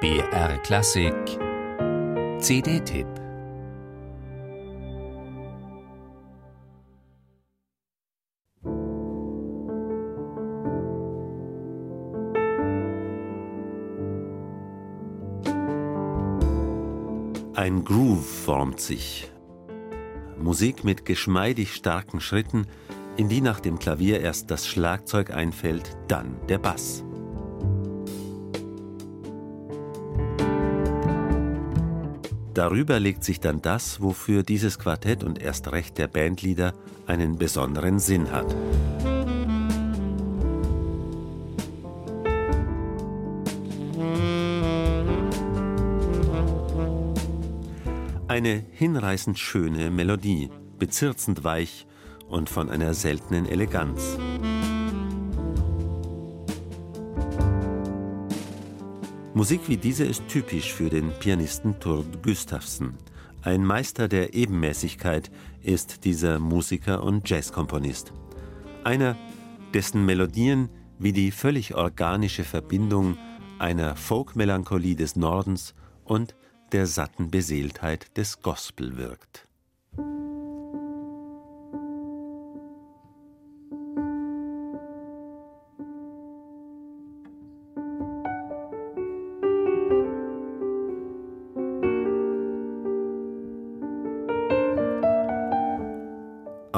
BR Klassik CD-Tipp Ein Groove formt sich. Musik mit geschmeidig starken Schritten, in die nach dem Klavier erst das Schlagzeug einfällt, dann der Bass. Darüber legt sich dann das, wofür dieses Quartett und erst recht der Bandleader einen besonderen Sinn hat. Eine hinreißend schöne Melodie, bezirzend weich und von einer seltenen Eleganz. Musik wie diese ist typisch für den Pianisten Tord Gustafsson. Ein Meister der Ebenmäßigkeit ist dieser Musiker und Jazzkomponist. Einer, dessen Melodien wie die völlig organische Verbindung einer Folkmelancholie des Nordens und der satten Beseeltheit des Gospel wirkt.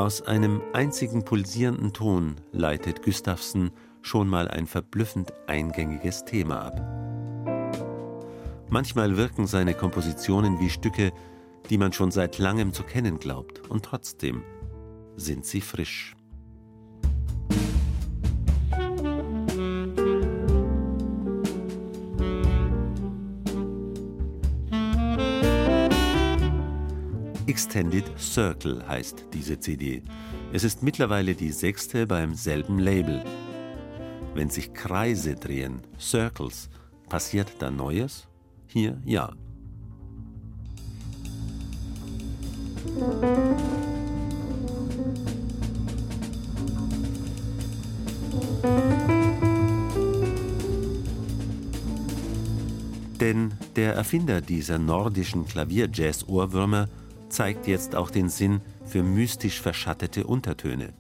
Aus einem einzigen pulsierenden Ton leitet Gustafsson schon mal ein verblüffend eingängiges Thema ab. Manchmal wirken seine Kompositionen wie Stücke, die man schon seit langem zu kennen glaubt, und trotzdem sind sie frisch. Extended Circle heißt diese CD. Es ist mittlerweile die sechste beim selben Label. Wenn sich Kreise drehen, Circles, passiert da Neues? Hier ja. Denn der Erfinder dieser nordischen Klavier-Jazz-Ohrwürmer zeigt jetzt auch den Sinn für mystisch verschattete Untertöne.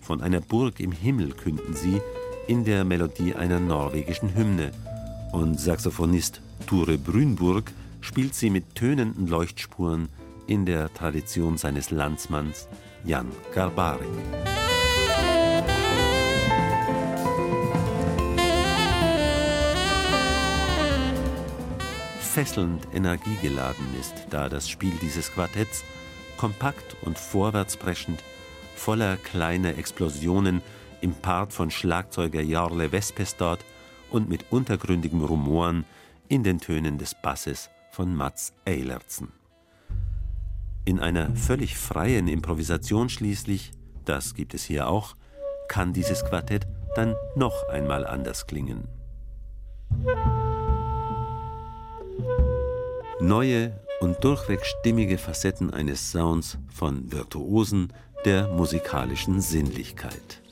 Von einer Burg im Himmel künden sie in der Melodie einer norwegischen Hymne. Und Saxophonist Ture Brünburg spielt sie mit tönenden Leuchtspuren in der Tradition seines Landsmanns Jan Garbarek. Fesselnd energiegeladen ist, da das Spiel dieses Quartetts kompakt und vorwärtspreschend, voller kleiner Explosionen im Part von Schlagzeuger Jarle Vespestad und mit untergründigem Rumoren in den Tönen des Basses von Mats Eilertsen. In einer völlig freien Improvisation schließlich, das gibt es hier auch, kann dieses Quartett dann noch einmal anders klingen. Neue und durchweg stimmige Facetten eines Sounds von Virtuosen der musikalischen Sinnlichkeit.